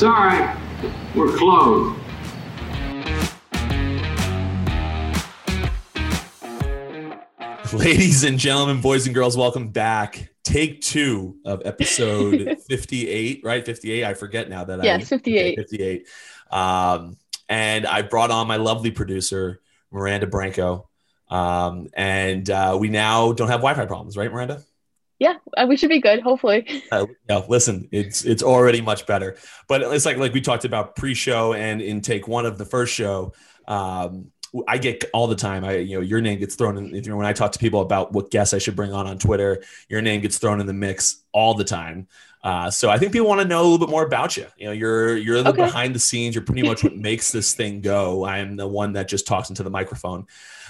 Sorry, we're closed. Ladies and gentlemen, boys and girls, welcome back. Take two of episode 58, right? 58. I forget now that Yeah, I 58. 58. Um, and I brought on my lovely producer, Miranda Branco. Um, and uh, we now don't have Wi-Fi problems, right, Miranda? Yeah, uh, we should be good, hopefully. Uh, no, listen, it's it's already much better. But it's like like we talked about pre-show and in take one of the first show. Um, I get all the time. I you know your name gets thrown in. When I talk to people about what guests I should bring on on Twitter, your name gets thrown in the mix all the time. Uh, so I think people want to know a little bit more about you. You know, you're you're the Okay. behind the scenes. You're pretty much what makes this thing go. I am the one that just talks into the microphone.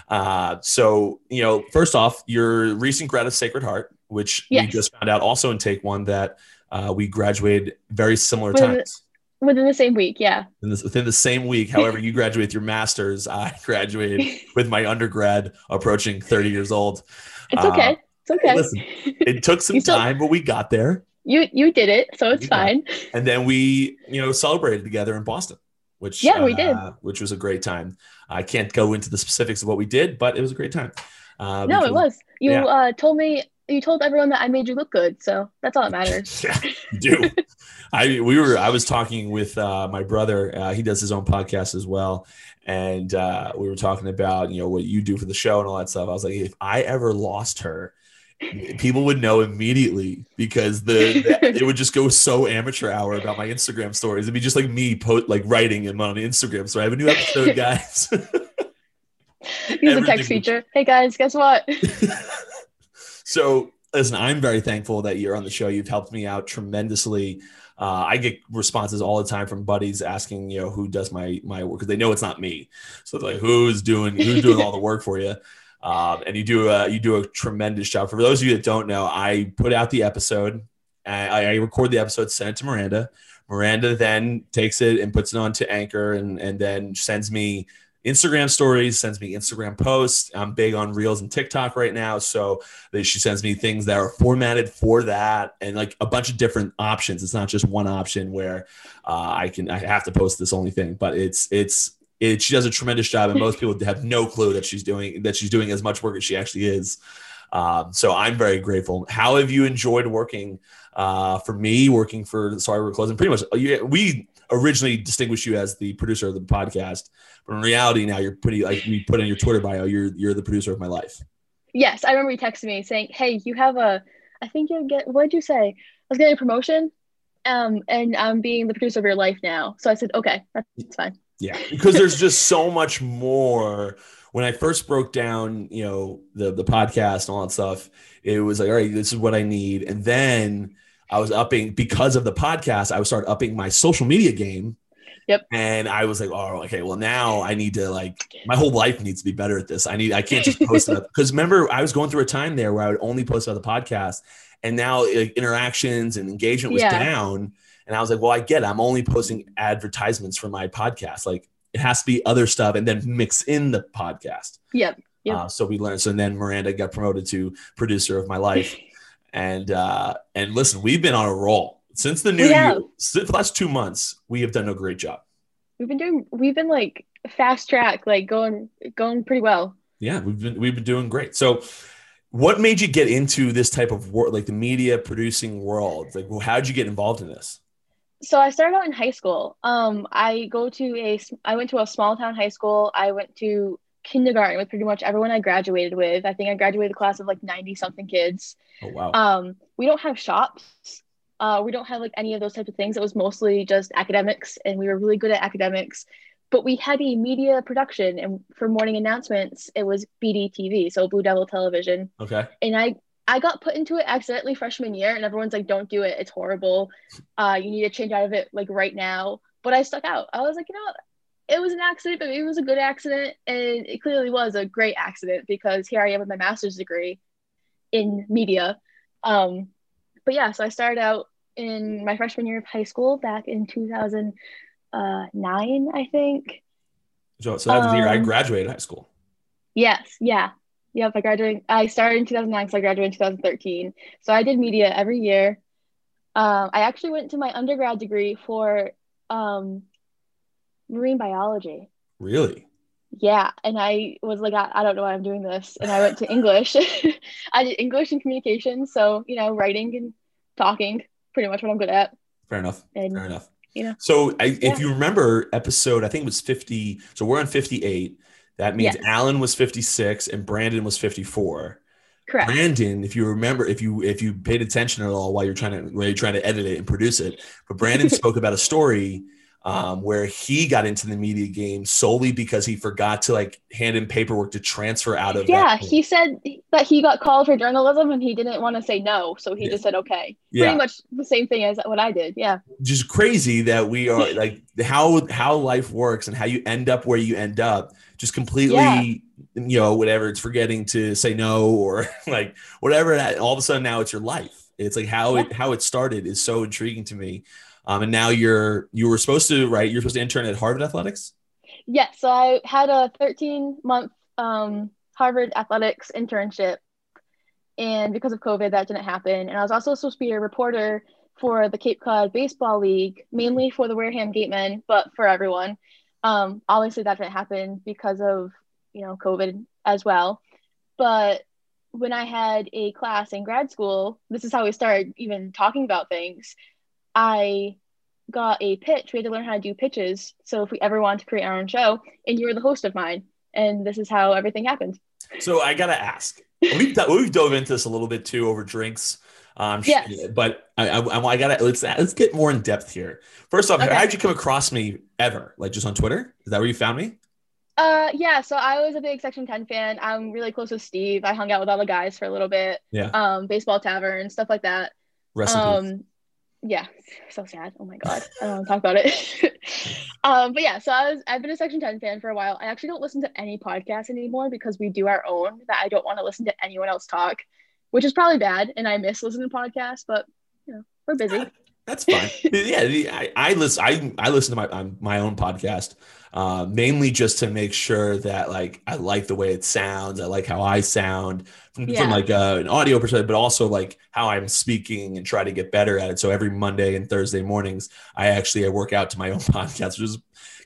Uh, so you know, first off, your recent grad of Sacred Heart, which we just found out also in take one that uh, we graduated very similar Within the- times Within the same week, yeah. this, within the same week. However, you graduate with your master's. I graduated with my undergrad, approaching 30 years old. It's Uh, okay. It's okay. listen, It took some still- time, but we got there. You you did it, so it's You fine. And then we, you know, celebrated together in Boston, which Yeah, we did. uh, which was a great time. I can't go into the specifics of what we did, but it was a great time. Uh, No, it was. You yeah. uh, told me you told everyone that I made you look good, so that's all that matters. yeah, do. I we were I was talking with uh, my brother. Uh, he does his own podcast as well, and uh, we were talking about you know what you do for the show and all that stuff. I was like, if I ever lost her, people would know immediately because the, the- it would just go so amateur hour about my Instagram stories. It'd be just like me po- like writing them on Instagram. So I have a new episode, guys. Use a text feature. Hey guys, guess what? so listen i'm very thankful that you're on the show you've helped me out tremendously uh, i get responses all the time from buddies asking you know who does my my work because they know it's not me so it's like who's doing who's doing all the work for you um, and you do a you do a tremendous job for those of you that don't know i put out the episode I, I record the episode send it to miranda miranda then takes it and puts it onto anchor and and then sends me Instagram stories, sends me Instagram posts. I'm big on Reels and TikTok right now, so that she sends me things that are formatted for that and like a bunch of different options. It's not just one option where uh, I can I have to post this only thing, but it's it's it. She does a tremendous job, and most people have no clue that she's doing that she's doing as much work as she actually is. Um, so I'm very grateful. How have you enjoyed working uh, for me? Working for Sorry We're Closing. Pretty much, you, we originally distinguished you as the producer of the podcast, but in reality, now you're pretty like we put in your Twitter bio. You're you're the producer of my life. yes, I remember you texted me saying, "Hey, you have a. I think you get. What did you say? I was getting a promotion, um, and I'm being the producer of your life now." So I said, "Okay, that's fine." Yeah, because there's just so much more. When I first broke down, you know, the the podcast and all that stuff, it was like, all right, this is what I need, and then I was upping because of the podcast. I would start upping my social media game. Yep. And I was like, oh, okay, well now I need to like my whole life needs to be better at this. I need I can't just post it because remember I was going through a time there where I would only post about the podcast, and now like, interactions and engagement was Yeah. down. And I was like, well, I get it. I'm only posting advertisements for my podcast. Like it has to be other stuff and then mix in the podcast. Yep. Yep. Uh, so we learned. So then Miranda got promoted to producer of my life. and uh, and listen, we've been on a roll since the new year. Since the last two months, we have done a great job. We've been doing. We've been like fast track, like going going pretty well. Yeah, we've been we've been doing great. So, what made you get into this type of work, like the media producing world? Like, well, how did you get involved in this? So I started out in high school. Um, I go to a, I went to a small town high school. I went to kindergarten with pretty much everyone I graduated with. I think I graduated a class of like ninety something kids. Oh wow, Um, we don't have shops. Uh, we don't have like any of those types of things. It was mostly just academics, and we were really good at academics. But we had a media production, and for morning announcements, it was BDTV, so Blue Devil Television. okay, And I I got put into it accidentally freshman year, and everyone's like, "Don't do it. It's horrible. Uh, you need to change out of it like right now." But I stuck out. I was like, you know, it was an accident, but maybe it was a good accident, and it clearly was a great accident because here I am with my master's degree in media. Um, but yeah, so I started out in my freshman year of high school back in 2009, I think. so so that was the year I Um, graduated high school. Yes, yeah. Yep, I graduated. I started in 2009, so I graduated in 2013. So I did media every year. Um, I actually went to my undergrad degree for um, marine biology. Really? Yeah, and I was like, I, I don't know why I'm doing this, and I went to English. I did English and communication, so you know, writing and talking, pretty much what I'm good at. Fair enough. And Fair enough. you know. So I, Yeah. if you remember episode, I think it was 50. So we're on 58. That means Yes. Alan was 56 and Brandon was 54. correct. Brandon, if you remember, if you if you paid attention at all while you're trying to while you're trying to edit it and produce it, but Brandon spoke about a story um, where he got into the media game solely because he forgot to like hand in paperwork to transfer out of. Yeah, he said that he got called for journalism and he didn't want to say no, so he Yeah. just said okay. Yeah. Pretty much the same thing as what I did. Yeah. just crazy that we are like how how life works and how you end up where you end up just completely Yeah. you know whatever it's forgetting to say no or like whatever all of a sudden now it's your life it's like how it how it started is so intriguing to me um, and now you're you were supposed to right you're supposed to intern at harvard athletics Yeah, so I had a 13 month um, Harvard athletics internship. And because of COVID, that didn't happen. And I was also supposed to be a reporter for the Cape Cod Baseball League, mainly for the Wareham Gatemen, but for everyone. Um, obviously, that didn't happen because of, you know, COVID as well. But when I had a class in grad school, this is how we started even talking about things. I got a pitch. We had to learn how to do pitches. So if we ever wanted to create our own show, and you were the host of mine, and this is how everything happened. so i gotta ask we've, we've dove into this a little bit too over drinks um Yes. but I, I, I gotta let's let's get more in depth here first off Okay. how'd you come across me ever like just on twitter is that where you found me Uh, yeah. So I was a big Section Ten fan. I'm really close with Steve. I hung out with all the guys for a little bit. Yeah. Um, baseball tavern stuff like that. Rest. Um, yeah, so sad. Oh my god, I don't want to talk about it. um, but yeah, so I was I've been a Section Ten fan for a while. I actually don't listen to any podcasts anymore because we do our own. That I don't want to listen to anyone else talk, which is probably bad. And I miss listening to podcasts, but you know we're busy. That's fine. yeah, I, I listen. I, I listen to my um, my own podcast uh, mainly just to make sure that like I like the way it sounds. I like how I sound from, Yeah. from like uh, an audio perspective, but also like how I'm speaking and try to get better at it. So every Monday and Thursday mornings, I actually I work out to my own podcast, which is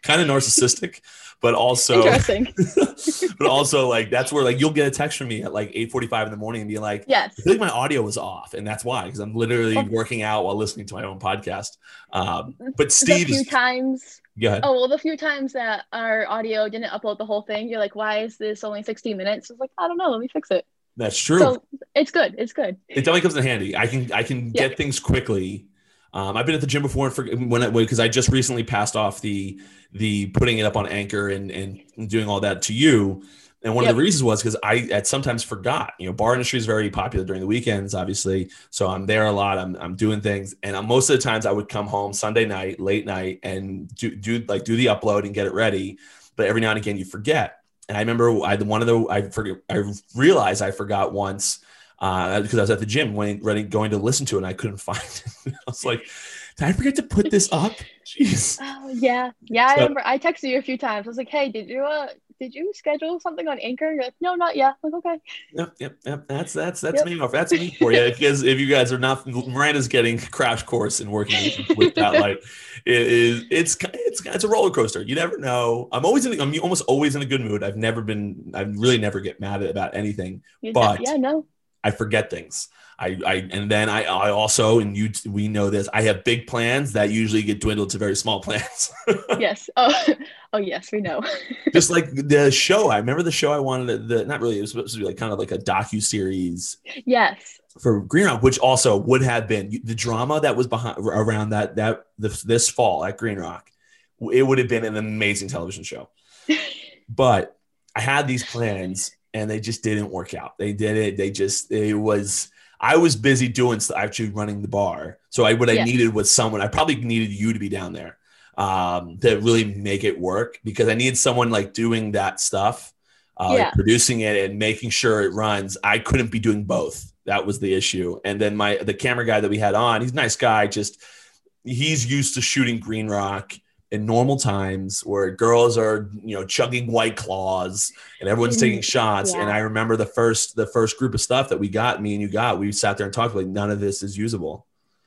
kind of narcissistic, but also but also like that's where like you'll get a text from me at like 8:45 in the morning and be like. Yes. I like my audio was off, and that's why, because I'm literally Oh. working out while listening to my own podcast. Um, but the Steve few times go oh well the few times that our audio didn't upload the whole thing you're like why is this only 16 minutes it's like i don't know let me fix it That's true. so it's good it's good it definitely comes in handy. I can I can Yeah. get things quickly. Um, I've been at the gym before and for, when because I just recently passed off the the putting it up on Anchor and and doing all that to you. And one of the reasons was because I had sometimes forgot. You know, bar industry is very popular during the weekends, obviously. So I'm there a lot. I'm, I'm doing things, and I'm, most of the times I would come home Sunday night, late night, and do do like do the upload and get it ready. But every now and again, you forget. And I remember I one of the I forget I realized I forgot once uh, because I was at the gym when ready going to listen to it and I couldn't find it. I was like, did I forget to put this up? Jeez. oh yeah yeah i remember i texted you a few times i was like hey did you uh did you schedule something on anchor you're like no not yet I'm like okay Yep, yep, yep. That's that's that's Yep. me. That's me for you. Because if you guys are not, Miranda's getting crash course in working with that light. It is it's it's it's a roller coaster. You never know. I'm always in. I'm almost always in a good mood. I've never been. I really never get mad about anything. You But- said, yeah no I forget things. I, I and then I, I also and you we know this. I have big plans that usually get dwindled to very small plans. yes oh oh yes we know Just like the show. I remember the show I wanted. The not really. It was supposed to be like kind of like a docu series yes for Green Rock, which also would have been the drama that was behind around that that this, this fall at Green Rock. It would have been an amazing television show. but I had these plans and they just didn't work out. They did it. They just it was. I was busy doing actually running the bar. So I what I needed was someone. I probably needed you to be down there um, to really make it work because I needed someone like doing that stuff, uh, like producing it and making sure it runs. I couldn't be doing both. That was the issue. And then my the camera guy that we had on, he's a nice guy. Just he's used to shooting Green Rock in normal times where girls are you know chugging white claws and everyone's taking mm-hmm. shots and i remember the first the first group of stuff that we got me and you got we sat there and talked like none of this is usable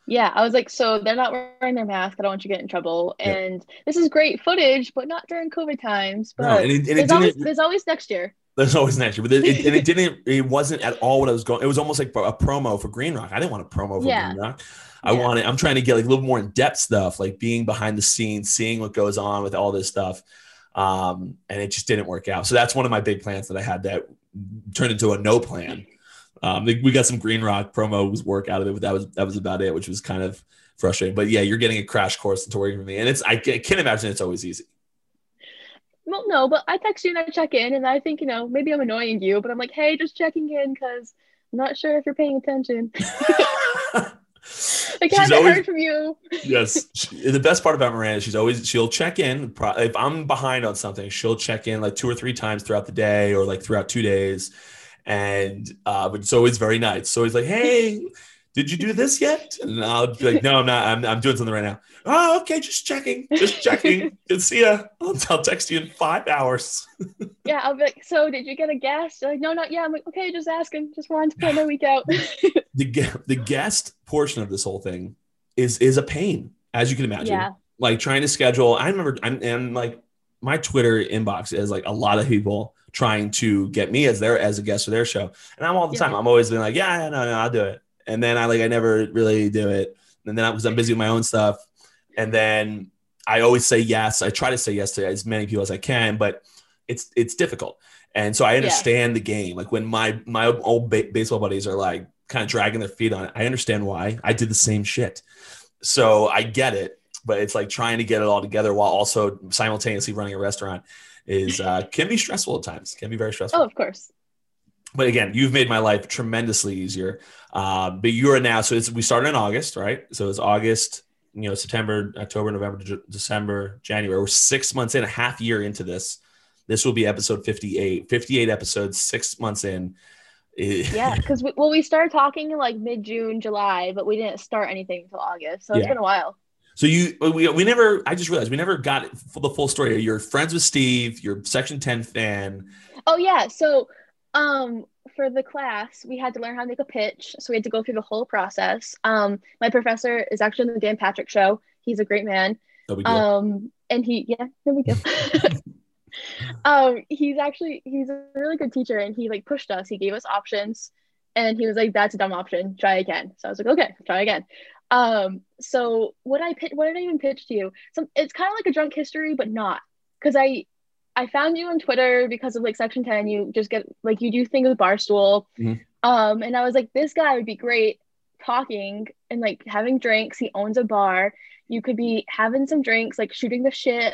Yeah, I was like, so they're not wearing their mask. I don't want you to get in trouble. Yeah. And this is great footage, but not during COVID times. But No, and it, and there's, always, there's always next year. There's always next year, but it, it- and it didn't. It wasn't at all what I was going. It was almost like a promo for Green Rock. I didn't want a promo for Yeah. Green Rock. I Yeah. wanted. I'm trying to get like a little more in depth stuff, like being behind the scenes, seeing what goes on with all this stuff. Um, and it just didn't work out. So that's one of my big plans that I had that turned into a no plan. Um, we we got some Green Rock promos work out of it, but that was that was about it, which was kind of frustrating. But yeah, you're getting a crash course into working with me, and it's I can't imagine it's always easy. Well, no, but I text you and I check in, and I think, you know, maybe I'm annoying you, but I'm like, hey, just checking in because I'm not sure if you're paying attention. Like, I She's always- heard from you. yes. She- the best part about Miranda, she's always she'll check in. If I'm behind on something, she'll check in like two or three times throughout the day or like throughout two days. And uh, but it's always very nice. So he's like, "Hey, did you do this yet?" And I'll be like, "No, I'm not. I'm, I'm doing something right now." Oh, okay, just checking, just checking. Good see ya. I'll, I'll text you in five hours. Yeah, I'll be like, so did you get a guest? You're like, no, not yet. I'm like, okay, just asking. Just wanted to plan my week out. The the guest portion of this whole thing is is a pain, as you can imagine. yeah. like trying to schedule. I remember, I'm and like my Twitter inbox is like a lot of people trying to get me as their as a guest for their show, and I'm all the time. I'm always been like, yeah, yeah, no, no, I'll do it, and then I like I never really do it, and then I was I'm busy with my own stuff, and then I always say yes. I try to say yes to as many people as I can, but it's it's difficult, and so I understand the game. Like when my my old ba- baseball buddies are like kind of dragging their feet on it, I understand why. I did the same shit, so I get it but it's like trying to get it all together while also simultaneously running a restaurant is uh, can be stressful at times can be very stressful Oh, of course. But again you've made my life tremendously easier uh, but you are now so it's, we started in august right so it's august you know september october november december january we're six months in a half year into this this will be episode 58 58 episodes six months in Yeah, because we, well, we started talking in like mid June, July, but we didn't start anything until August. So it's Yeah. been a while. So you, we, we never. I just realized we never got the full story. You're friends with Steve. You're Section Ten fan. Oh yeah, so um for the class we had to learn how to make a pitch, so we had to go through the whole process. Um, my professor is actually on the Dan Patrick show. He's a great man. No. Um, and he yeah, there we go. um, he's actually he's a really good teacher, and he like pushed us. He gave us options, and he was like, "That's a dumb option. Try again." So I was like, "Okay, try again." Um, so what I pitch, what did I even pitch to you? Some it's kind of like a drunk history, but not because I I found you on Twitter because of like Section Ten. You just get like you do things with Barstool, Mhm. um, and I was like, this guy would be great talking and like having drinks. He owns a bar. You could be having some drinks, like shooting the shit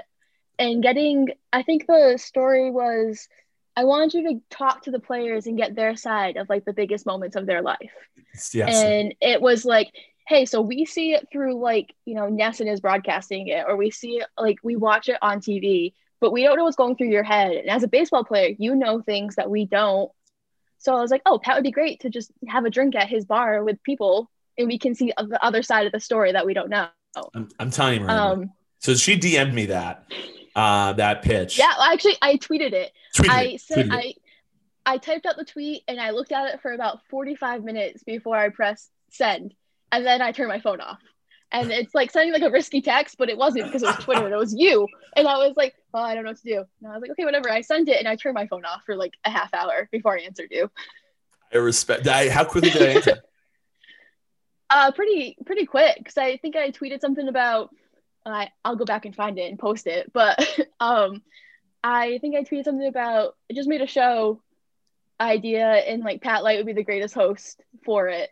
and getting. I think the story was. I wanted you to talk to the players and get their side of like the biggest moments of their life. yes. And it was like, hey, so we see it through like, you know, NESN is broadcasting it, or we see it like we watch it on TV, but we don't know what's going through your head. And as a baseball player, you know things that we don't. So I was like, oh, Pat would be great to just have a drink at his bar with people and we can see the other side of the story that we don't know. I'm, I'm telling you, Um, so she DM'd me that uh, that pitch. yeah, well, actually, I tweeted it. Tweeted I it, said tweeted it. I I typed out the tweet and I looked at it for about 45 minutes before I pressed send. And then I turned my phone off. And it's like sending like a risky text, but it wasn't because it was Twitter and it was you. And I was like, oh, I don't know what to do. And I was like, okay, whatever. I sent it and I turned my phone off for like a half hour before I answered you. I respect. I, how quickly did I answer? Uh, pretty pretty quick because I think I tweeted something about. I I'll go back and find it and post it, but um, I think I tweeted something about I just made a show idea and like Pat Light would be the greatest host for it,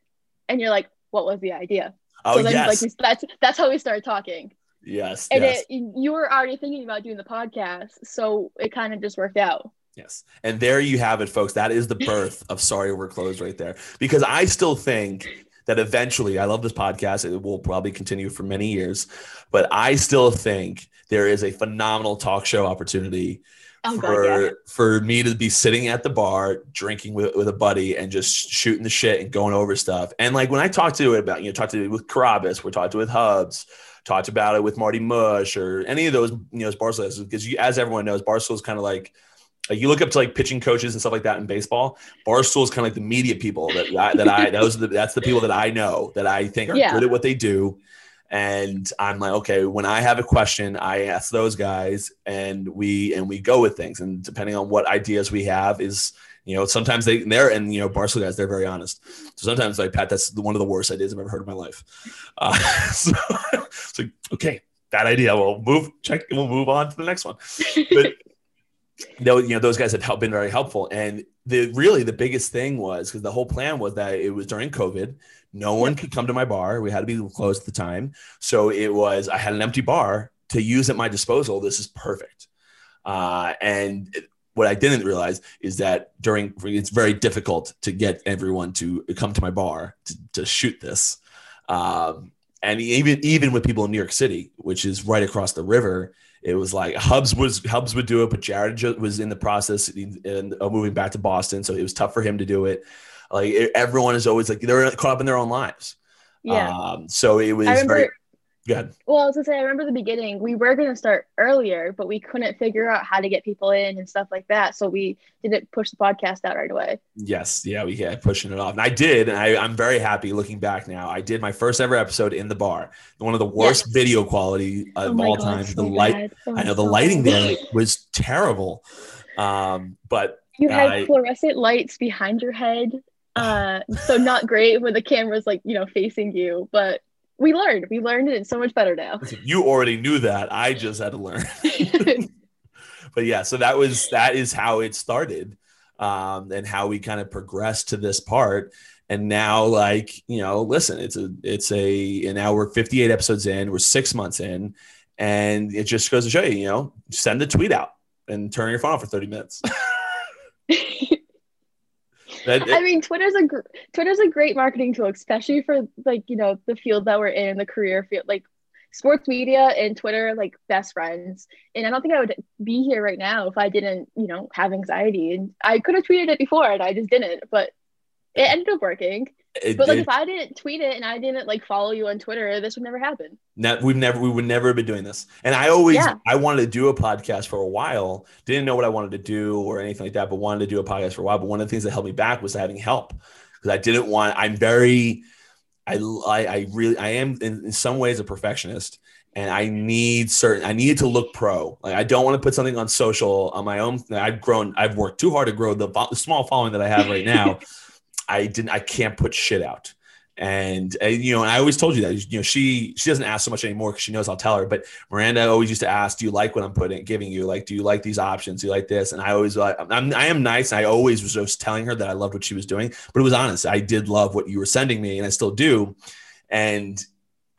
and you're like, what was the idea? Oh so then yes, like that's that's how we started talking, yes, and yes, it you were already thinking about doing the podcast, so it kind of just worked out. yes. And there you have it, folks. That is the birth of Sorry We're Closed right there. Because I still think that eventually, I love this podcast. It will probably continue for many years, but I still think there is a phenomenal talk show opportunity Oh for god, yeah. for me to be sitting at the bar drinking with, with a buddy and just shooting the shit and going over stuff. And like when I talk to it about, you know, talk to it with Carrabis, we're talked to it with Hubs, talked about it with Marty Mush or any of those, you know, Barstool because you, as everyone knows, Barstool is kind of like like you look up to like pitching coaches and stuff like that in baseball. Barstool is kind of like the media people that I, that I those are the, that's the people that I know that I think are Yeah. good at what they do. And I'm like, okay, when I have a question, I ask those guys, and we and we go with things. And depending on what ideas we have, is you know sometimes they they're and you know Barstool guys they're very honest. So sometimes like Pat, that's one of the worst ideas I've ever heard in my life. Uh, so it's like okay, bad idea. We'll move check. We'll move on to the next one. But no, you know those guys have helped, been very helpful. And the really the biggest thing was because the whole plan was that it was during COVID. No one could come to my bar. We had to be closed at the time. So it was, I had an empty bar to use at my disposal. This is perfect. Uh, and what I didn't realize is that during, it's very difficult to get everyone to come to my bar to, to shoot this. Um, and even, even with people in New York City, which is right across the river, it was like Hubs was Hubs would do it, but Jared was in the process and of moving back to Boston, so it was tough for him to do it. Like everyone is always like they're caught up in their own lives. Yeah. Um, so it was very good. Well, I was gonna say, I remember the beginning. We were gonna start earlier, but we couldn't figure out how to get people in and stuff like that. So we didn't push the podcast out right away. Yes, yeah, we kept pushing it off, and I did, and I, I'm very happy looking back now. I did my first ever episode in the bar, one of the worst Yes. video quality of all time. so the light. Oh, I know the lighting there was terrible, um, but You had I- fluorescent lights behind your head, uh, so not great when the camera's like you know facing you. But we learned. We learned, and it's so much better now. you already knew that. I just had to learn. but yeah, so that was that is how it started, um, and how we kind of progressed to this part. And now, like you know, listen, it's a it's a and now we're 58 episodes in, we're six months in, and it just goes to show you, you know, send a tweet out and turn your phone off for 30 minutes. That- I mean, Twitter's a gr- Twitter's a great marketing tool, especially for like you know the field that we're in, the career field, like sports media and Twitter, are, like best friends. And I don't think I would be here right now if I didn't, you know, have anxiety. And I could have tweeted it before, and I just didn't. But it ended up working. it- But like, it- if I didn't tweet it and I didn't like follow you on Twitter, this would never happen. Ne- we've never we would never have been doing this and i always Yeah. i wanted to do a podcast for a while didn't know what i wanted to do or anything like that but wanted to do a podcast for a while but one of the things that held me back was having help because i didn't want i'm very i i, I really i am in, in some ways a perfectionist and i need certain i need to look pro like i don't want to put something on social on my own i've grown i've worked too hard to grow the, the small following that i have right now i didn't i can't put shit out and uh, you know, and I always told you that you know she she doesn't ask so much anymore because she knows I'll tell her. But Miranda always used to ask, "Do you like what I'm putting giving you? Like, do you like these options? Do you like this?" And I always I'm I am nice. And I always was just telling her that I loved what she was doing, but it was honest. I did love what you were sending me, and I still do. And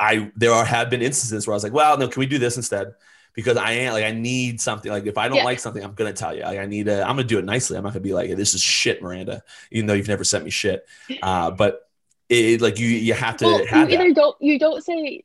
I there are have been instances where I was like, "Well, no, can we do this instead?" Because I am like I need something. Like if I don't Yeah. like something, I'm gonna tell you. Like I need a. I'm gonna do it nicely. I'm not gonna be like, "This is shit, Miranda," even though you've never sent me shit. Uh, but it, like you you have to well, you have that. either don't you don't say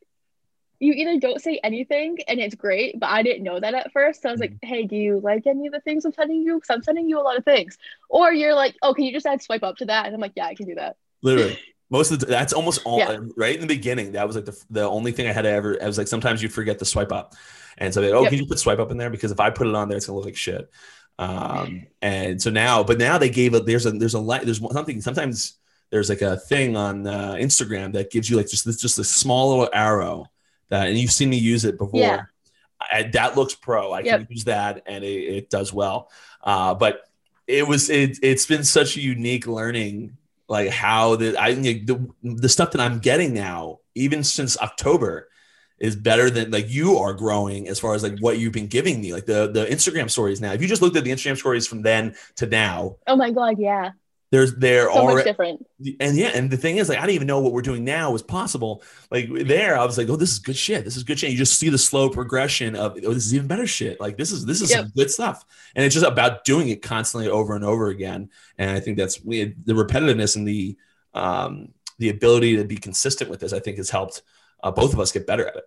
you either don't say anything and it's great, but I didn't know that at first. So I was like, Mm-hmm. hey, do you like any of the things I'm sending you? Because I'm sending you a lot of things. Or you're like, oh, can you just add swipe up to that? And I'm like, yeah, I can do that. literally most of the that's almost all Yeah. right in the beginning that was like the, the only thing i had to ever i was like sometimes you forget to swipe up and so they oh Yep. can you put swipe up in there? Because if i put it on there it's gonna look like shit. Um and so now but now they gave a there's a there's a light there's something sometimes there's like a thing on uh, instagram that gives you like just this just a small little arrow that and you've seen me use it before. Yeah. I, that looks pro. I can use that and it, it does well. Uh but it was it, it's been such a unique learning like how the I the, the stuff that I'm getting now, even since October, is better than like you are growing as far as like what you've been giving me. Like the the Instagram stories now. If you just looked at the Instagram stories from then to now, Oh my god, yeah. there's there are So already different. and yeah, and the thing is, like, I didn't even know what we're doing now was possible. Like there, I was like, oh, this is good shit. This is good shit. You just see the slow progression of, oh, this is even better shit. Like this is this is Yep. some good stuff, and it's just about doing it constantly over and over again. And I think that's we the repetitiveness and the um the ability to be consistent with this. I think has helped uh, both of us get better at it.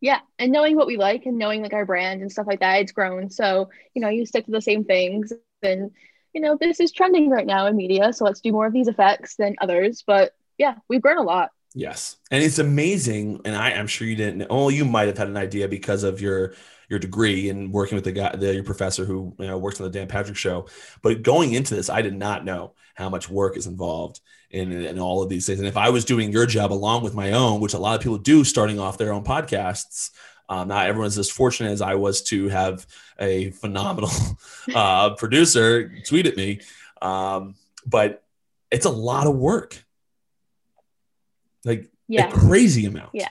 Yeah. And knowing what we like and knowing like our brand and stuff like that, it's grown. So, you know, you stick to the same things and you know, this is trending right now in media. So let's do more of these effects than others. But yeah, we've grown a lot. Yes, and it's amazing. And I, I'm sure you didn't. Oh, you might have had an idea because of your your degree and working with the guy, the, your professor who you know works on the Dan Patrick Show. But going into this, I did not know how much work is involved in, in all of these things. And if I was doing your job along with my own, which a lot of people do, starting off their own podcasts. Um, not everyone's as fortunate as I was to have a phenomenal uh, producer tweet at me, um, but it's a lot of work, like Yeah. a crazy amount. Yeah.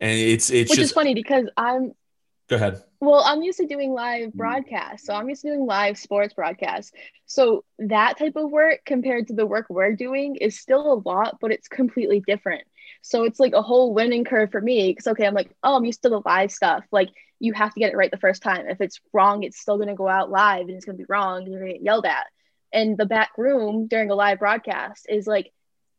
and it's it's Which just is funny because I'm go ahead. Well, I'm used to doing live mm. broadcasts. So I'm used to doing live sports broadcasts. So that type of work compared to the work we're doing is still a lot, but it's completely different. So it's like a whole learning curve for me. Because, okay, I'm like, oh, I'm used to the live stuff. Like, you have to get it right the first time. If it's wrong, it's still going to go out live and it's going to be wrong and you're going to get yelled at. And the back room during a live broadcast is like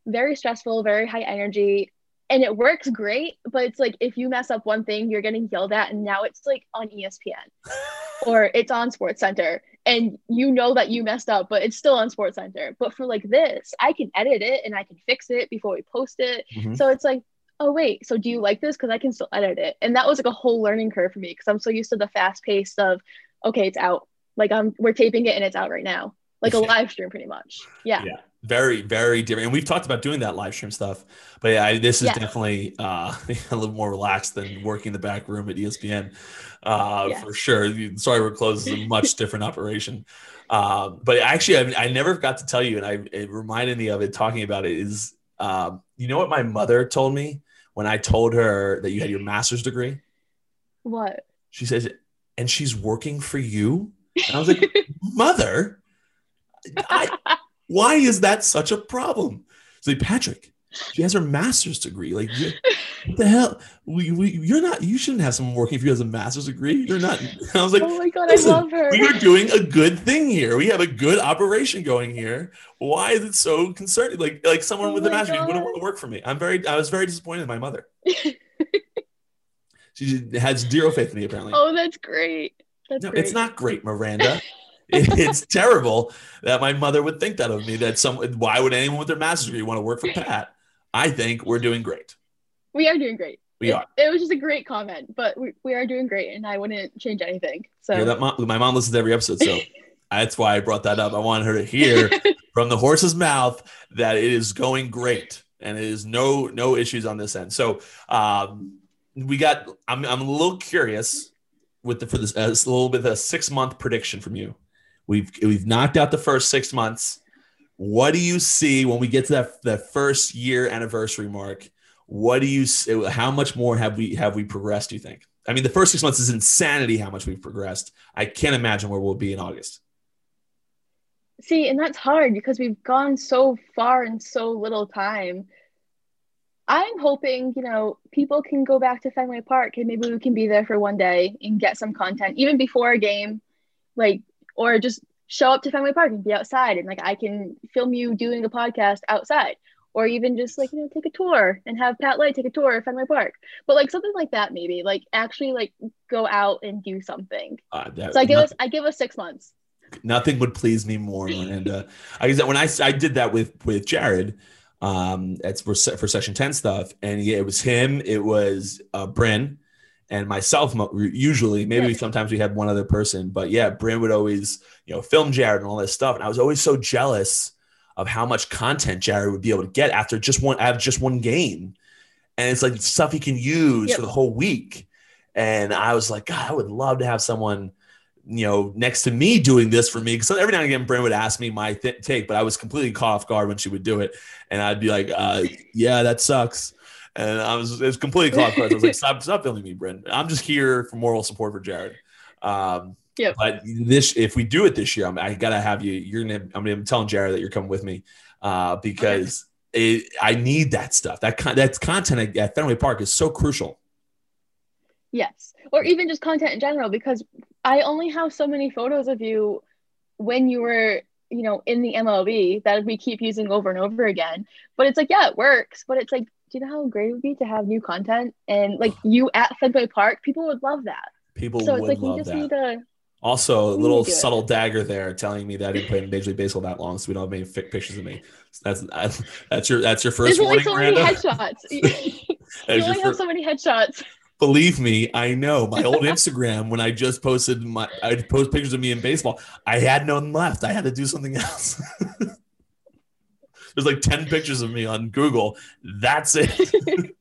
very stressful, very high energy and it works great but it's like if you mess up one thing you're getting yelled at and now it's like on espn or it's on SportsCenter and you know that you messed up but it's still on SportsCenter but for like this i can edit it and i can fix it before we post it. Mhm. so it's like oh wait so do you like this? Because i can still edit it. And that was like a whole learning curve for me because i'm so used to the fast pace of okay it's out. Like i'm we're taping it and it's out right now like a live stream pretty much yeah Yeah. Very, very different. And we've talked about doing that live stream stuff, but yeah, I, this is Yeah. definitely uh, a little more relaxed than working the back room at ESPN uh, Yes. for sure. Sorry, we're closed is a much different operation. Um, but actually, I, I never got to tell you, and I, it reminded me of it talking about it. Is um, you know what my mother told me when I told her that you had your master's degree? what She says, and she's working for you. And I was like, mother, I, why is that such a problem? It's like Patrick, she has her master's degree. Like, what the hell? We, we, you're not. You shouldn't have someone working for you as a master's degree. You're not. I was like, oh my god i love her we are doing a good thing here. We have a good operation going here. Why is it so concerning? Like, like someone Oh with a master's degree wouldn't want to work for me. I'm very. I was very disappointed in my mother. she has zero faith in me. Apparently. oh that's great that's No, great. it's not great, Miranda. It- it's terrible that my mother would think that of me. That some why would anyone with their master's degree want to work for Pat? I think we're doing great. We are doing great. We it, are. It was just a great comment, but we, we are doing great, and I wouldn't change anything. So Hear that, mom? My mom listens to every episode, so that's why I brought that up. I wanted her to hear from the horse's mouth that it is going great and it is no no issues on this end. So um, we got. I'm I'm a little curious with the for this uh, a little bit of a six month prediction from you. We've we've knocked out the first six months. What do you see when we get to that that first year anniversary mark? What do you s- how much more have we have we progressed? Do you think? I mean, the first six months is insanity. How much we've progressed. I can't imagine where we'll be in August. see, and that's hard because we've gone so far in so little time. I'm hoping, you know, people can go back to Fenway Park and maybe we can be there for one day and get some content, even before a game, like, or just show up to Fenway Park and be outside and like I can film you doing a podcast outside. Or even just like, you know, take a tour and have Pat Light take a tour of Fenway Park. But like something like that, maybe. Like actually like go out and do something. Uh, that- So I give nothing- us I give us six months. nothing would please me more, Miranda. I guess that when I I did that with with Jared, um, it's for for section ten stuff, and yeah, it was him, it was uh, Bryn, and myself. Usually, maybe Yeah. sometimes we had one other person, but yeah, Bryn would always you know film Jared and all this stuff, and I was always so jealous of how much content Jared would be able to get after just one have just one game, and it's like stuff he can use Yep. for the whole week. And I was like, God, I would love to have someone you know, next to me doing this for me. Because every now and again, Bryn would ask me my th- take, but I was completely caught off guard when she would do it, and I'd be like, uh, "Yeah, that sucks." And I was it's completely guard. I was like, "Stop, stop filming me, Bryn. I'm just here for moral support for Jared." Um, Yep. But this, if we do it this year, I'm, I gotta have you. You're gonna. I'm gonna telling Jared that you're coming with me uh, because it, I need that stuff. That con- that content at, at Fenway Park is so crucial. Yes. Or even just content in general, because I only have so many photos of you when you were, you know, in the MLB that we keep using over and over again. But it's like, yeah, it works. But it's like, do you know how great it would be to have new content and like you at Fenway Park? People would love that. People so it's like we love just that. need to Also, a little do it. subtle dagger there, telling me that I didn't play in Major League Baseball that long, so we don't have any fi- pictures of me. That's that's your that's your first There's only warning, so many headshots. you That is your only have so many headshots. Believe me, I know. My old Instagram, when I just posted my, I post pictures of me in baseball. I had none left. I had to do something else. There's like ten pictures of me on Google. That's it.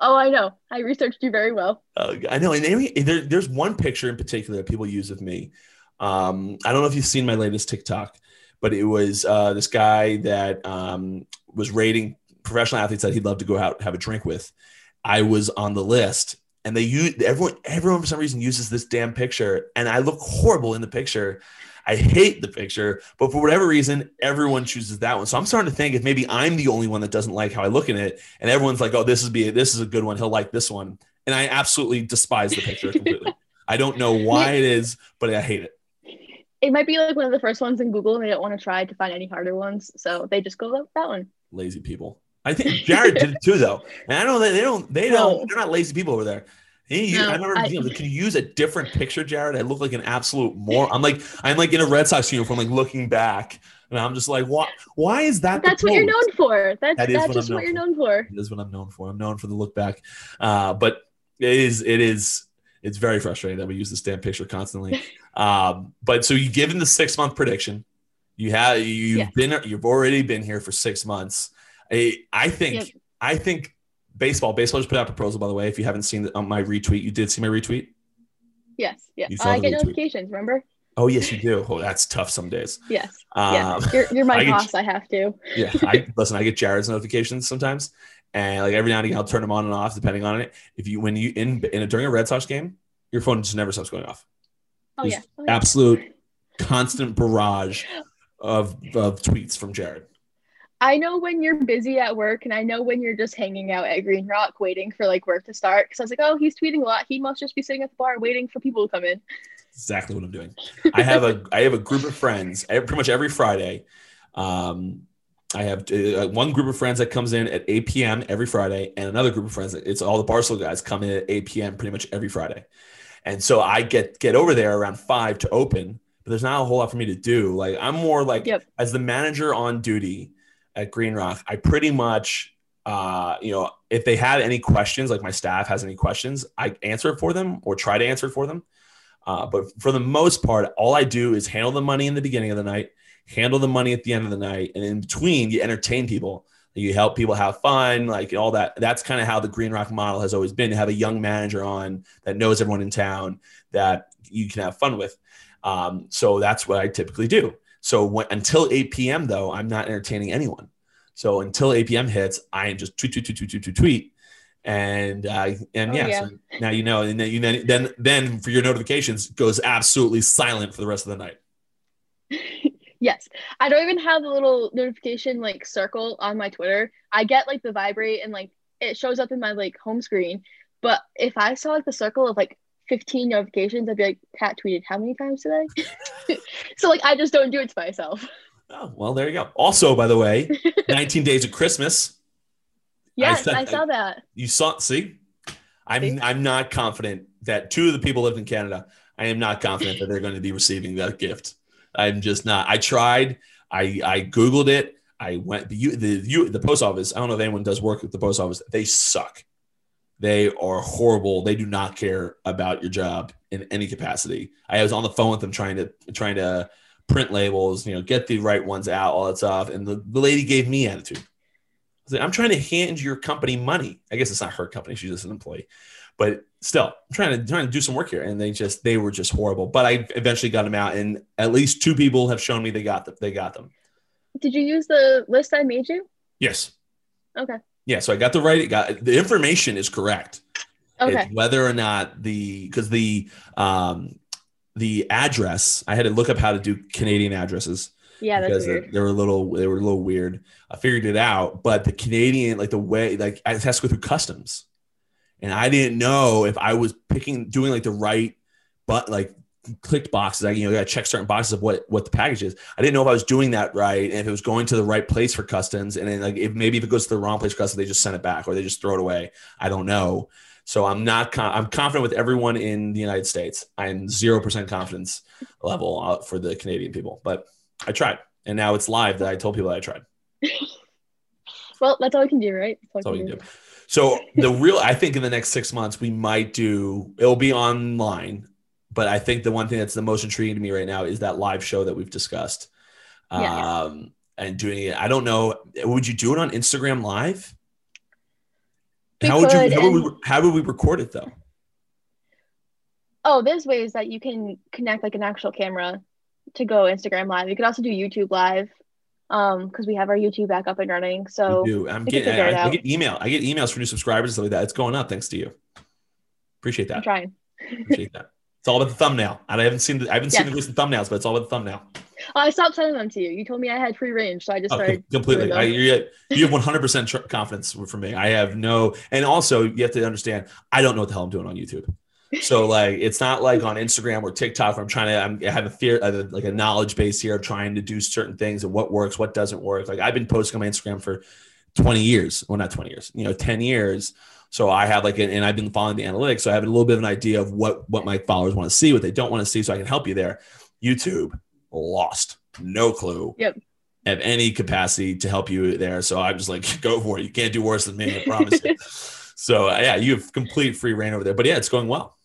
oh, I know. I researched you very well. Uh, I know. And there, there's one picture in particular that people use of me. Um, I don't know if you've seen my latest TikTok, but it was uh, this guy that um, was rating professional athletes that he'd love to go out have a drink with. I was on the list, and they use everyone. Everyone for some reason uses this damn picture, and I look horrible in the picture. I hate the picture, but for whatever reason, everyone chooses that one. So I'm starting to think if maybe I'm the only one that doesn't like how I look in it, and everyone's like, "Oh, this is be this is a good one. He'll like this one," and I absolutely despise the picture completely. I don't know why it is, but I hate it. It might be like one of the first ones in Google, and they don't want to try to find any harder ones, so they just go with that one. Lazy people. I think Jared did it too, though. And I don't. They don't. They don't. They're not lazy people over there. He, no, I remember. I, you know, you use a different picture, Jared? I look like an absolute more. I'm like I'm like in a Red Sox uniform, like looking back, and I'm just like, why? Why is that? That's what you're known for. That's that is that's what just what you're known for. That's what I'm known for. I'm known for the look back. Uh, but it is. It is. It's very frustrating that we use the stamp picture constantly. um, but so you given the six month prediction, you have you've yeah. been you've already been here for six months. I, I think yep. I think baseball. Baseball just put out a proposal, by the way. If you haven't seen the, um, my retweet, you did see my retweet. Yes. Yeah. Uh, I get retweet. notifications. Remember? Oh yes, you do. Oh, that's tough some days. Yes. Um, yeah. You're, you're my I boss. Get, I have to. yeah. I listen. I get Jared's notifications sometimes, and like every now and again, I'll turn them on and off depending on it. If you when you in in a, during a Red Sox game, your phone just never stops going off. Oh yeah. oh yeah. Absolute constant barrage of of tweets from Jared. I know when you're busy at work, and I know when you're just hanging out at Green Rock waiting for like work to start. Because I was like, oh, he's tweeting a lot. He must just be sitting at the bar waiting for people to come in. Exactly what I'm doing. I have a I have a group of friends pretty much every Friday. Um, I have uh, one group of friends that comes in at 8 p.m. every Friday, and another group of friends. It's all the Barstool guys come in at 8 p.m. pretty much every Friday, and so I get get over there around five to open. But there's not a whole lot for me to do. Like I'm more like yep. as the manager on duty at Green Rock, I pretty much, uh, you know, if they had any questions, like my staff has any questions, I answer it for them or try to answer it for them. Uh, but for the most part, all I do is handle the money in the beginning of the night, handle the money at the end of the night, and in between, you entertain people. You help people have fun, like all that. That's kind of how the Green Rock model has always been to have a young manager on that knows everyone in town that you can have fun with. Um, so that's what I typically do. So when, until 8 p.m. though, I'm not entertaining anyone. So until 8 p.m. hits, I am just tweet, tweet, tweet, tweet, tweet, tweet, tweet. And uh, and oh, yeah, yeah. So now you know, and then you then then then for your notifications goes absolutely silent for the rest of the night. yes, I don't even have the little notification like circle on my Twitter. I get like the vibrate and like it shows up in my like home screen. But if I saw like the circle of like 15 notifications, I'd be like, Pat tweeted how many times today? so like I just don't do it to myself. Oh, well, there you go. Also, by the way, 19 Days of Christmas. Yes, I, I saw that. You saw see? I'm see? I'm not confident that two of the people lived in Canada. I am not confident that they're going to be receiving that gift. I'm just not. I tried. I I googled it. I went the the the post office. I don't know if anyone does work at the post office. They suck. They are horrible. They do not care about your job in any capacity. I was on the phone with them trying to trying to print labels, you know, get the right ones out, all that stuff. And the, the lady gave me attitude. I was like, I'm trying to hand your company money. I guess it's not her company, she's just an employee. But still, I'm trying to trying to do some work here. And they just they were just horrible. But I eventually got them out, and at least two people have shown me they got them. They got them. Did you use the list I made you? Yes. Okay. Yeah, so I got the right. Got the information is correct. Okay. It's whether or not the because the um the address. I had to look up how to do Canadian addresses. Yeah, that's weird. They were a little they were a little weird. I figured it out, but the Canadian like the way like I has to go through customs, and I didn't know if I was picking doing like the right but like clicked boxes. I you know got to check certain boxes of what what the package is. I didn't know if I was doing that right and if it was going to the right place for customs, and then like if maybe if it goes to the wrong place for customs, they just send it back or they just throw it away. I don't know. So I'm not. Con- I'm confident with everyone in the United States. I'm zero percent confidence level uh, for the Canadian people, but I tried, and now it's live that I told people that I tried. well, that's all we can do, right? That's all, that's all we can do. do. So the real, I think in the next six months we might do. It'll be online, but I think the one thing that's the most intriguing to me right now is that live show that we've discussed. Yeah. Um, and doing it. I don't know. Would you do it on Instagram Live? How would you? How would, we, how would we record it though? Oh, there's ways that you can connect like an actual camera to go Instagram live. You could also do YouTube live, um, because we have our YouTube back up and running. So do. I'm getting. I, I get email. I get emails from new subscribers and stuff like that. It's going up thanks to you. Appreciate that. I'm trying. Appreciate that. It's all about the thumbnail. And I haven't seen. The, I haven't seen the recent thumbnails, but it's all about the thumbnail. I stopped sending them to you. You told me I had free range, so I just Oh, started completely. I, you you have 100 percent tr- confidence from me. I have no, and also you have to understand. I don't know what the hell I'm doing on YouTube. So like, it's not like on Instagram or TikTok where I'm trying to. I'm, I have a fear, like a knowledge base here of trying to do certain things and what works, what doesn't work. Like I've been posting on my Instagram for 20 years. Well, not 20 years. You know, 10 years. So I have like, an, and I've been following the analytics. So I have a little bit of an idea of what what my followers want to see, what they don't want to see, so I can help you there. YouTube lost, no clue. Yep. Have any capacity to help you there. So I'm just like, go for it. You can't do worse than me. I promise you. So uh, yeah, you have complete free reign over there. But yeah, it's going well.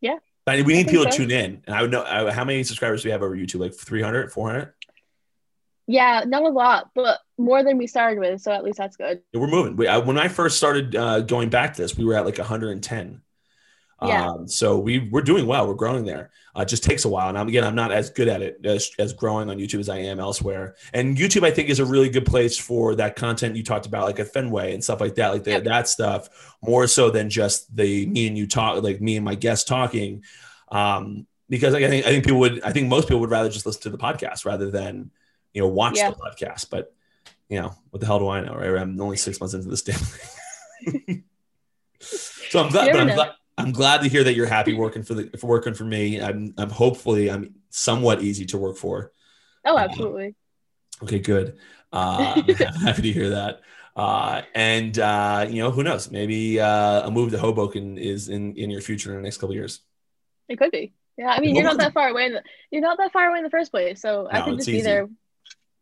Yeah. I mean, we need people to tune in. And I would know uh, how many subscribers do we have over YouTube? Like 300, 400? Yeah, not a lot, but more than we started with. So at least that's good. We're moving. We, I, when I first started uh, going back to this, we were at like 110. Yeah. Um, so we we're doing well. We're growing there. Uh, it just takes a while. And I'm, again, I'm not as good at it as, as growing on YouTube as I am elsewhere. And YouTube, I think, is a really good place for that content you talked about, like a Fenway and stuff like that, like the, Yep. that stuff, more so than just the me and you talk, like me and my guest talking. Um, because like, I think I think people would, I think most people would rather just listen to the podcast rather than you know watch Yeah. the podcast. But you know, what the hell do I know, right? I'm only six months into this damn thing. so I'm glad, but I'm glad, I'm glad to hear that you're happy working for the for working for me. I'm I'm hopefully I'm somewhat easy to work for. Oh, absolutely. Okay, good. Uh, I'm happy to hear that. Uh, and uh, you know, who knows? Maybe uh, a move to Hoboken is in in your future in the next couple of years. It could be. Yeah, I mean, you're not that far away. In the, you're not that far away in the first place, so I No, could it's just be easy. there.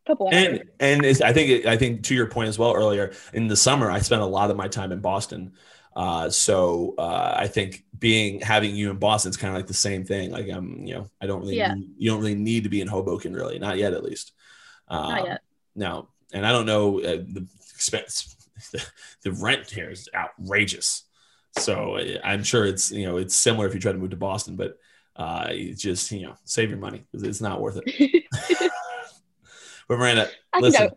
Couple hours. and and it's, I think I think to your point as well earlier in the summer I spent a lot of my time in Boston, uh, so uh, I think being having you in Boston is kind of like the same thing. Like I'm, you know, I don't really Yeah. need, you don't really need to be in Hoboken really, not yet at least. Uh, not yet. No, and I don't know uh, the expense. The, the rent here is outrageous, so I'm sure it's you know it's similar if you try to move to Boston, but uh, you just you know save your money because it's not worth it. But Miranda, I listen,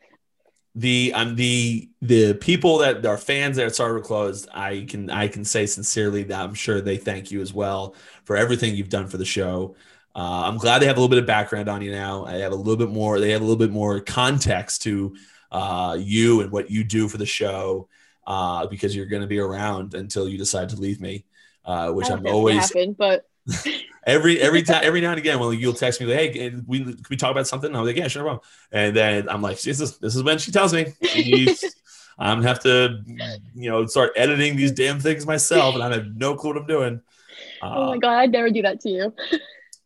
the I'm the the people that are fans there at Starter Closed, I can I can say sincerely that I'm sure they thank you as well for everything you've done for the show. Uh, I'm glad they have a little bit of background on you now. I have a little bit more. They have a little bit more context to uh, you and what you do for the show uh, because you're going to be around until you decide to leave me, uh, which I'm always happen, but every every time every now and again when you'll text me like hey can we can we talk about something i'm like yeah sure problem and then i'm like this is this is when she tells me i'm gonna have to you know start editing these damn things myself and i have no clue what i'm doing uh, oh my god, I'd never do that to you.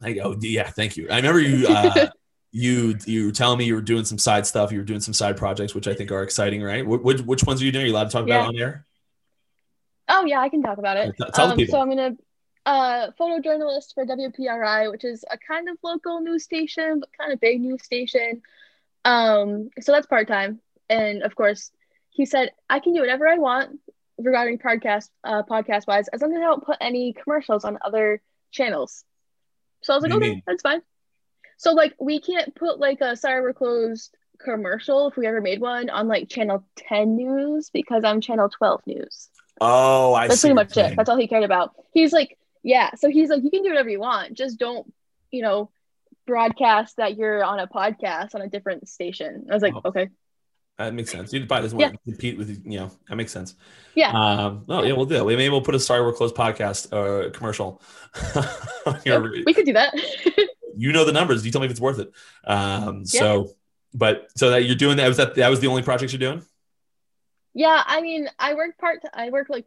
I go, yeah, thank you. I remember you, uh, you, you were telling me you were doing some side stuff. You were doing some side projects, which I think are exciting, right? Wh- Which, which ones are you doing? Are you allowed to talk Yeah. about on air? Oh yeah, I can talk about it. Tell- tell the Um, people. so I'm gonna uh photojournalist for WPRI, which is a kind of local news station, but kind of big news station. Um, so that's part time, and of course, he said I can do whatever I want regarding podcast uh podcast wise, as long as I don't put any commercials on other channels. So I was like, What do you okay, mean? that's fine. So like we can't put like a sorry we're closed commercial if we ever made one on like channel 10 news because I'm channel 12 news. Oh, I That's see pretty much it. That's all he cared about. He's like, yeah. So he's like, you can do whatever you want. Just don't, you know, broadcast that you're on a podcast on a different station. I was like, Oh. okay. That makes sense. You probably doesn't Yeah. want to compete with, you know, that makes sense. Yeah. Um, oh, yeah, we'll do it. Maybe we'll put a Sorry We're Closed podcast uh, commercial. we could do that. you know the numbers. You tell me if it's worth it. Um, so, but so that you're doing that was that that was the only project you're doing. yeah. I mean, I work part, I work like,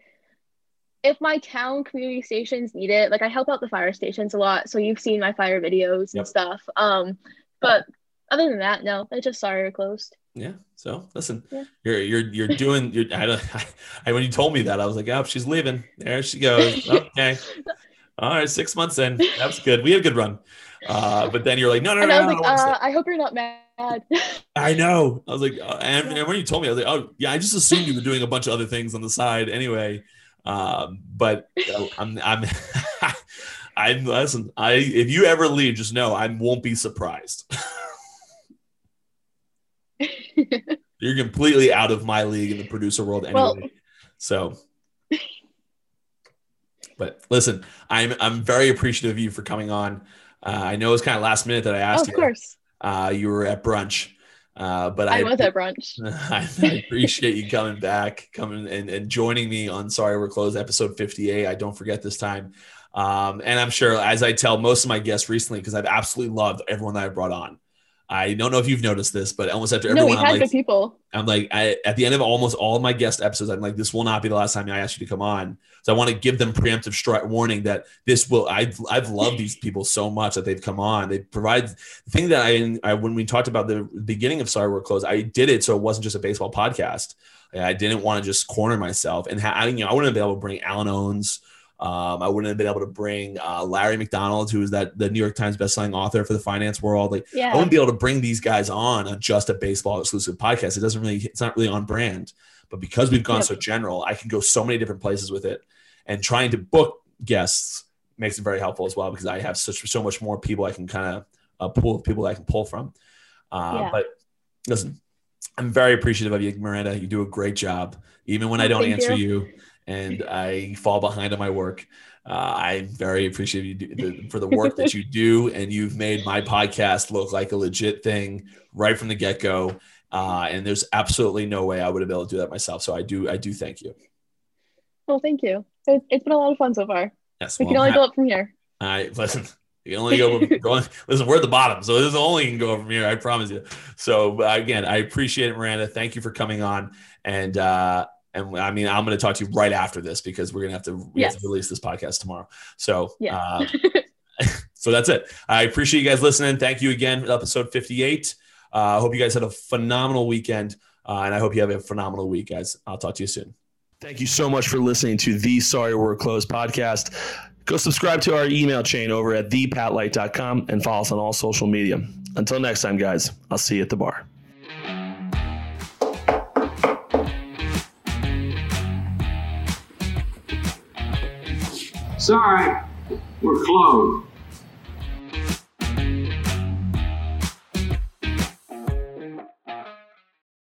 if my town community stations need it, like I help out the fire stations a lot. So you've seen my fire videos Yep. and stuff. Um, but other than that, no, I just sorry we're closed. Yeah. So listen, Yeah. you're you're you're doing. You're, I, don't- I when you told me that, I was like, oh, she's leaving. There she goes. Okay. All right, six months in. That was good. We had a good run. Uh, but then you're like, no, no, And no. I was no, like, I uh, I hope you're not mad. I know. I was like, uh, and, and when you told me, I was like, oh yeah, I just assumed you were doing a bunch of other things on the side anyway. Um, but uh, I'm, I'm, I'm listen. I if you ever leave, just know I won't be surprised. You're completely out of my league in the producer world anyway. Well- so, but listen, I'm I'm very appreciative of you for coming on. Uh, I know it's kind of last minute that I asked of you. Of course. Uh, you were at brunch, uh, but I, I, was at brunch. I appreciate you coming back, coming and, and joining me on Sorry We're Closed, episode 58. I don't forget this time. Um, and I'm sure, as I tell most of my guests recently, because I've absolutely loved everyone that I brought on. I don't know if you've noticed this, but almost after No, everyone, we've I'm had like, people. I'm like, I, at the end of almost all of my guest episodes, I'm like, this will not be the last time I ask you to come on. So I want to give them preemptive stri- warning that this will. I've I've loved these people so much that they've come on. They provide the thing that I, I when we talked about the beginning of Sorry We're Closed, I did it so it wasn't just a baseball podcast. I didn't want to just corner myself and ha- I, you know I wouldn't be able to bring Alan Owens. Um, I wouldn't have been able to bring uh, Larry McDonald, who is that the New York Times bestselling author for the finance world. Like I wouldn't be able to bring these guys on on just a baseball exclusive podcast. It doesn't really, it's not really on brand. But because we've gone Yep. so general, I can go so many different places with it. And trying to book guests makes it very helpful as well because I have such so much more people I can kind of uh, pool of people that I can pull from. Uh, Yeah. But listen, I'm very appreciative of you, Miranda. You do a great job, even when I don't thank answer you. you and I fall behind on my work. Uh, I'm very appreciative you do, the, for the work that you do, and you've made my podcast look like a legit thing right from the get go. Uh, and there's absolutely no way I would have been able to do that myself. So I do, I do thank you. Well, thank you. It, it's been a lot of fun so far. Yes, We well, can only go up from here. I listen. You can only go, go listen. We're at the bottom, so this is only can go from here. I promise you. So uh, again, I appreciate it, Miranda. Thank you for coming on, and uh, and I mean, I'm going to talk to you right after this because we're going to have to, we have to release this podcast tomorrow. So Yeah. uh, so that's it. I appreciate you guys listening. Thank you again episode 58. Uh, I hope you guys had a phenomenal weekend, uh, and I hope you have a phenomenal week, guys. I'll talk to you soon. Thank you so much for listening to the Sorry We're Closed podcast. Go subscribe to our email chain over at thepatlight.com and follow us on all social media. Until next time, guys, I'll see you at the bar. Sorry, we're closed.